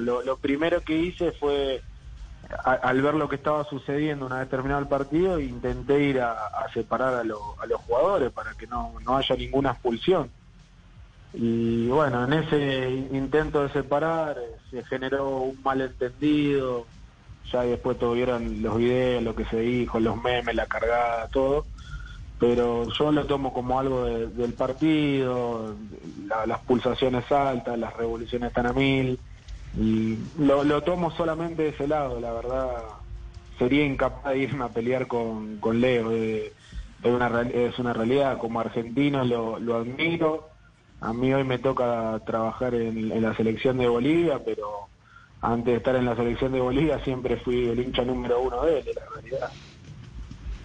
Lo, primero que hice fue, al ver lo que estaba sucediendo una vez terminado el partido, intenté ir a, separar a, lo- a los jugadores para que no, no haya ninguna expulsión. Y bueno, en ese intento de separar eh, se generó un malentendido, ya después tuvieron los videos, lo que se dijo, los memes, la cargada, todo. Pero yo lo tomo como algo de- del partido, la- las pulsaciones altas, las revoluciones están a mil. Y lo, lo tomo solamente de ese lado, la verdad. Sería incapaz de irme a pelear con, con Leo. Es una, es una realidad, como argentino lo, lo admiro. A mí hoy me toca trabajar en, en la selección de Bolivia, pero antes de estar en la selección de Bolivia siempre fui el hincha número uno de él, la realidad.